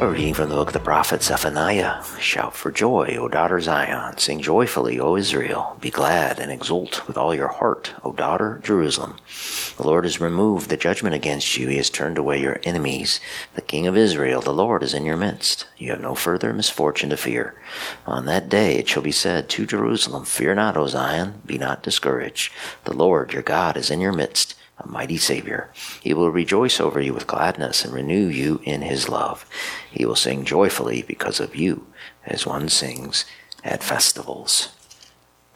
A reading from the book of the prophet Zephaniah. Shout for joy, O daughter Zion. Sing joyfully, O Israel. Be glad and exult with all your heart, O daughter Jerusalem. The Lord has removed the judgment against you. He has turned away your enemies. The King of Israel, the Lord, is in your midst. You have no further misfortune to fear. On that day it shall be said to Jerusalem, Fear not, O Zion. Be not discouraged. The Lord your God is in your midst a mighty Savior. He will rejoice over you with gladness and renew you in his love. He will sing joyfully because of you, as one sings at festivals.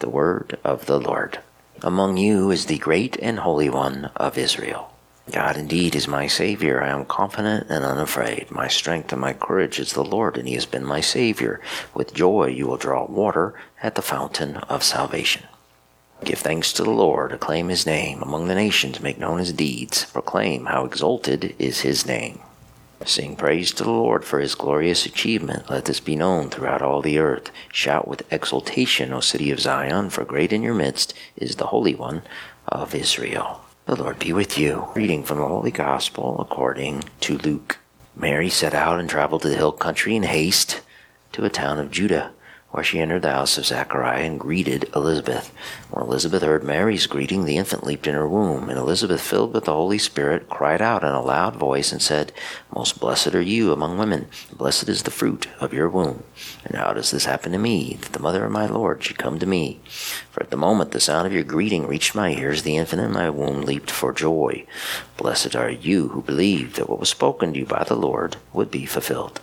The word of the Lord. Among you is the great and holy one of Israel. God indeed is my Savior. I am confident and unafraid. My strength and my courage is the Lord, and He has been my Savior. With joy you will draw water at the fountain of salvation. Give thanks to the Lord, acclaim his name. Among the nations, make known his deeds. Proclaim how exalted is his name. Sing praise to the Lord for his glorious achievement. Let this be known throughout all the earth. Shout with exultation, O city of Zion, for great in your midst is the Holy One of Israel. The Lord be with you. Reading from the Holy Gospel according to Luke. Mary set out and traveled to the hill country in haste to a town of Judah where she entered the house of Zachariah and greeted Elizabeth. When Elizabeth heard Mary's greeting, the infant leaped in her womb, and Elizabeth, filled with the Holy Spirit, cried out in a loud voice and said, Most blessed are you among women, blessed is the fruit of your womb. And how does this happen to me, that the mother of my Lord should come to me? For at the moment the sound of your greeting reached my ears, the infant in my womb leaped for joy. Blessed are you who believed that what was spoken to you by the Lord would be fulfilled.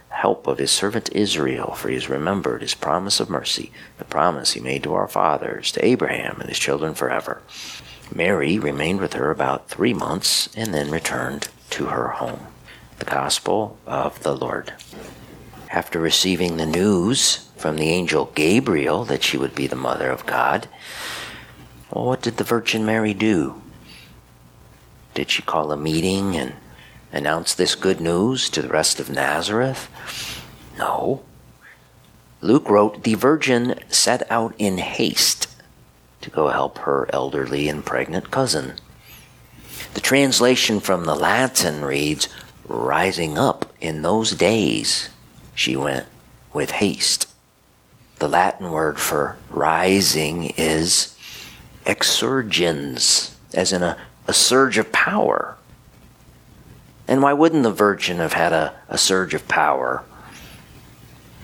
help of his servant Israel, for he has remembered his promise of mercy, the promise he made to our fathers, to Abraham and his children forever. Mary remained with her about three months and then returned to her home. The Gospel of the Lord. After receiving the news from the angel Gabriel that she would be the mother of God, well, what did the Virgin Mary do? Did she call a meeting and announce this good news to the rest of Nazareth? No. Luke wrote, The virgin set out in haste to go help her elderly and pregnant cousin. The translation from the Latin reads, Rising up in those days, she went with haste. The Latin word for rising is exsurgens, as in a, a surge of power. And why wouldn't the virgin have had a, a surge of power?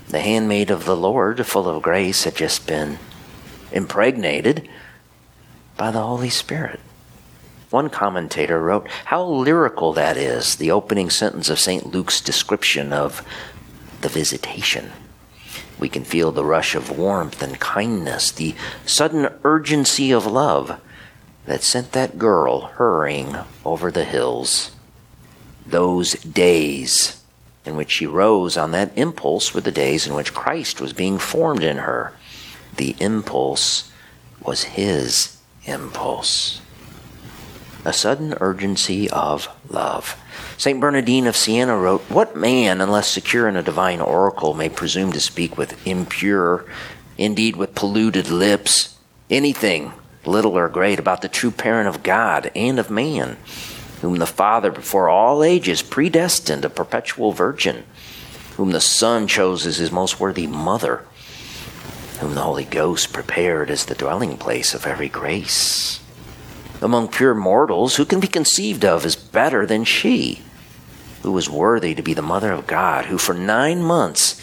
The handmaid of the Lord, full of grace, had just been impregnated by the Holy Spirit. One commentator wrote, How lyrical that is, the opening sentence of St. Luke's description of the visitation. We can feel the rush of warmth and kindness, the sudden urgency of love that sent that girl hurrying over the hills those days in which she rose on that impulse were the days in which Christ was being formed in her. The impulse was his impulse. A sudden urgency of love. St. Bernardine of Siena wrote, What man, unless secure in a divine oracle, may presume to speak with impure, indeed with polluted lips, anything, little or great, about the true parent of God and of man? Whom the Father before all ages predestined a perpetual virgin, whom the Son chose as his most worthy mother, whom the Holy Ghost prepared as the dwelling place of every grace. Among pure mortals, who can be conceived of as better than she, who was worthy to be the mother of God, who for nine months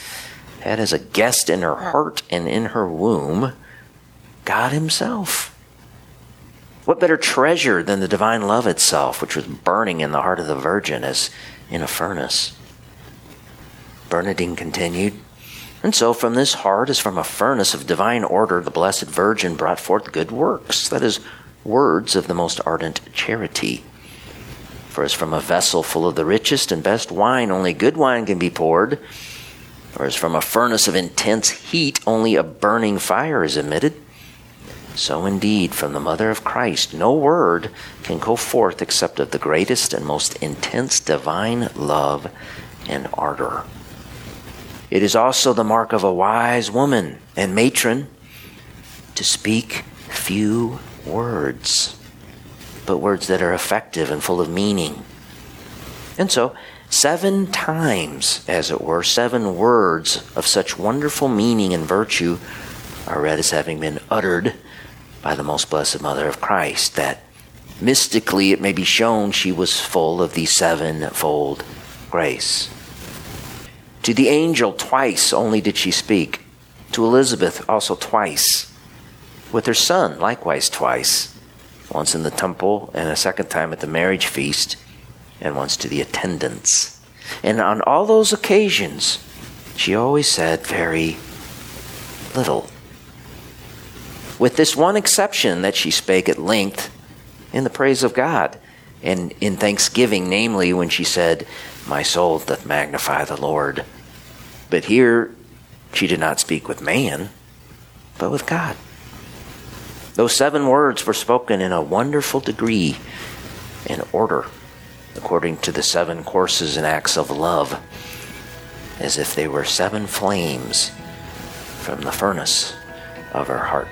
had as a guest in her heart and in her womb God Himself? What better treasure than the divine love itself, which was burning in the heart of the Virgin as in a furnace? Bernardine continued, And so from this heart, as from a furnace of divine order, the Blessed Virgin brought forth good works, that is, words of the most ardent charity. For as from a vessel full of the richest and best wine, only good wine can be poured, or as from a furnace of intense heat, only a burning fire is emitted so indeed, from the mother of Christ, no word can go forth except of the greatest and most intense divine love and ardor. It is also the mark of a wise woman and matron to speak few words, but words that are effective and full of meaning. And so, seven times, as it were, seven words of such wonderful meaning and virtue are read as having been uttered by the most blessed mother of Christ, that mystically it may be shown she was full of the sevenfold grace. To the angel, twice only did she speak. To Elizabeth, also twice. With her son, likewise twice. Once in the temple, and a second time at the marriage feast, and once to the attendants. And on all those occasions, she always said very little with this one exception that she spake at length in the praise of God and in thanksgiving, namely when she said, My soul doth magnify the Lord. But here she did not speak with man, but with God. Those seven words were spoken in a wonderful degree and order, according to the seven courses and acts of love, as if they were seven flames from the furnace of her heart.